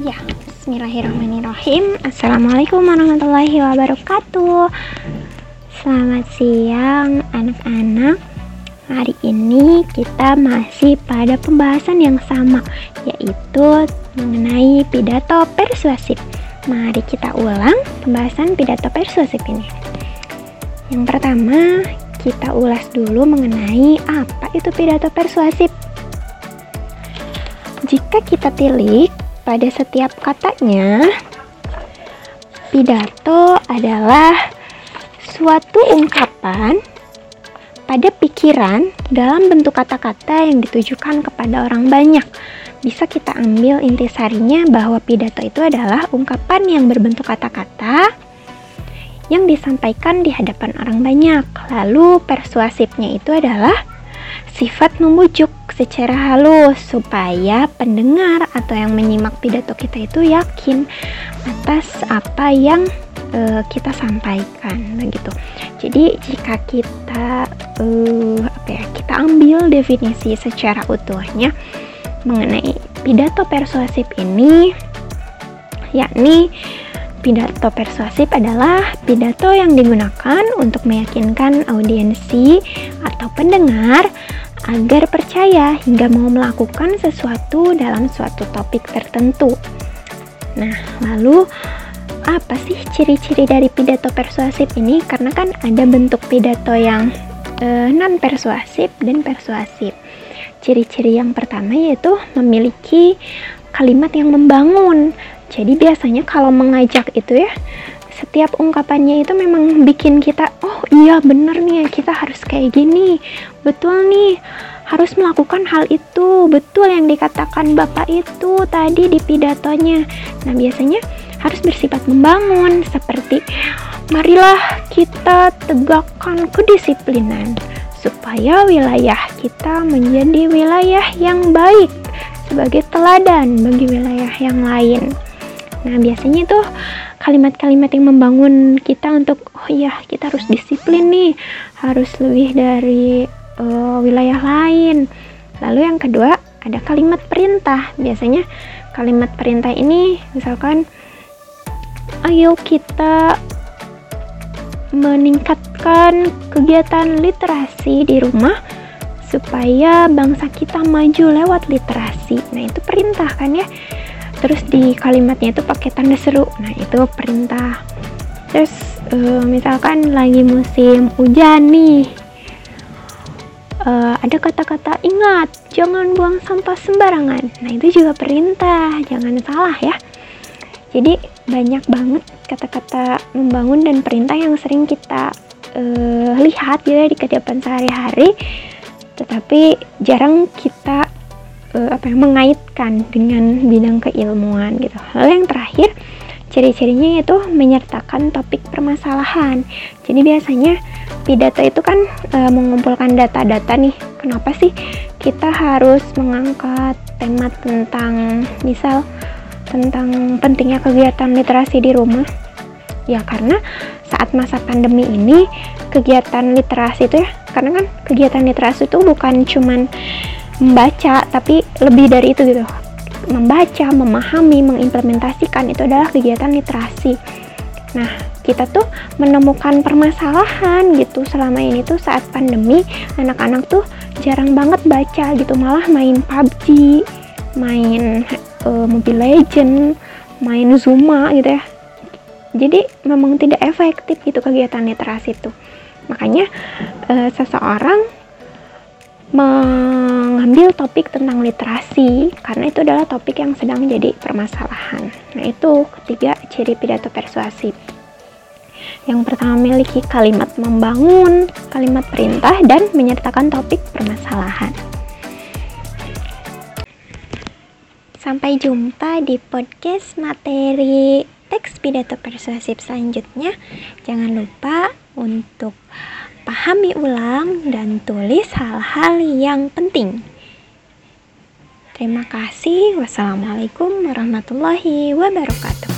Ya, bismillahirrahmanirrahim. Assalamualaikum warahmatullahi wabarakatuh. Selamat siang anak-anak. Hari ini kita masih pada pembahasan yang sama, yaitu mengenai pidato persuasif. Mari kita ulang pembahasan pidato persuasif ini. Yang pertama, kita ulas dulu mengenai apa itu pidato persuasif. Jika kita tilik pada setiap katanya, pidato adalah suatu ungkapan pada pikiran dalam bentuk kata-kata yang ditujukan kepada orang banyak. Bisa kita ambil intisarinya bahwa pidato itu adalah ungkapan yang berbentuk kata-kata yang disampaikan di hadapan orang banyak. Lalu persuasifnya itu adalah sifat membujuk secara halus supaya pendengar atau yang menyimak pidato kita itu yakin atas apa yang uh, kita sampaikan begitu. Jadi jika kita uh, apa ya kita ambil definisi secara utuhnya mengenai pidato persuasif ini yakni pidato persuasif adalah pidato yang digunakan untuk meyakinkan audiensi atau pendengar agar percaya hingga mau melakukan sesuatu dalam suatu topik tertentu. Nah, lalu apa sih ciri-ciri dari pidato persuasif ini? Karena kan ada bentuk pidato yang e, non persuasif dan persuasif. Ciri-ciri yang pertama yaitu memiliki kalimat yang membangun. Jadi biasanya kalau mengajak itu ya setiap ungkapannya itu memang bikin kita oh iya bener nih kita harus kayak gini. Betul nih harus melakukan hal itu. Betul yang dikatakan bapak itu tadi di pidatonya. Nah biasanya harus bersifat membangun seperti marilah kita tegakkan kedisiplinan supaya wilayah kita menjadi wilayah yang baik sebagai teladan bagi wilayah yang lain. Nah, biasanya tuh kalimat-kalimat yang membangun kita untuk oh iya kita harus disiplin nih harus lebih dari uh, wilayah lain. Lalu yang kedua ada kalimat perintah. Biasanya kalimat perintah ini misalkan ayo kita meningkatkan kegiatan literasi di rumah supaya bangsa kita maju lewat literasi. Nah itu perintah kan ya terus di kalimatnya itu pakai tanda seru. Nah itu perintah. Terus uh, misalkan lagi musim hujan nih uh, ada kata-kata ingat jangan buang sampah sembarangan. Nah itu juga perintah jangan salah ya. Jadi banyak banget kata-kata membangun dan perintah yang sering kita uh, lihat ya di kehidupan sehari-hari. Tetapi jarang kita uh, apa ya, mengaitkan dengan bidang keilmuan gitu. Lalu yang terakhir ciri-cirinya itu menyertakan topik permasalahan. Jadi biasanya pidato itu kan e, mengumpulkan data-data nih. Kenapa sih kita harus mengangkat tema tentang misal tentang pentingnya kegiatan literasi di rumah? Ya karena saat masa pandemi ini kegiatan literasi itu ya karena kan kegiatan literasi itu bukan cuman membaca tapi lebih dari itu gitu. Membaca memahami mengimplementasikan itu adalah kegiatan literasi. Nah kita tuh menemukan permasalahan gitu selama ini tuh saat pandemi anak-anak tuh jarang banget baca gitu malah main PUBG main uh, Mobile Legend main Zuma gitu ya. Jadi memang tidak efektif gitu kegiatan literasi itu makanya uh, seseorang mengambil topik tentang literasi karena itu adalah topik yang sedang jadi permasalahan. Nah, itu ketiga ciri pidato persuasif. Yang pertama memiliki kalimat membangun, kalimat perintah dan menyertakan topik permasalahan. Sampai jumpa di podcast materi teks pidato persuasif selanjutnya. Jangan lupa untuk pahami ulang dan tulis hal-hal yang penting. Terima kasih. Wassalamualaikum warahmatullahi wabarakatuh.